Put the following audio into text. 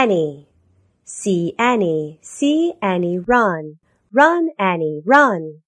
Annie. See Annie, see Annie run, run Annie run.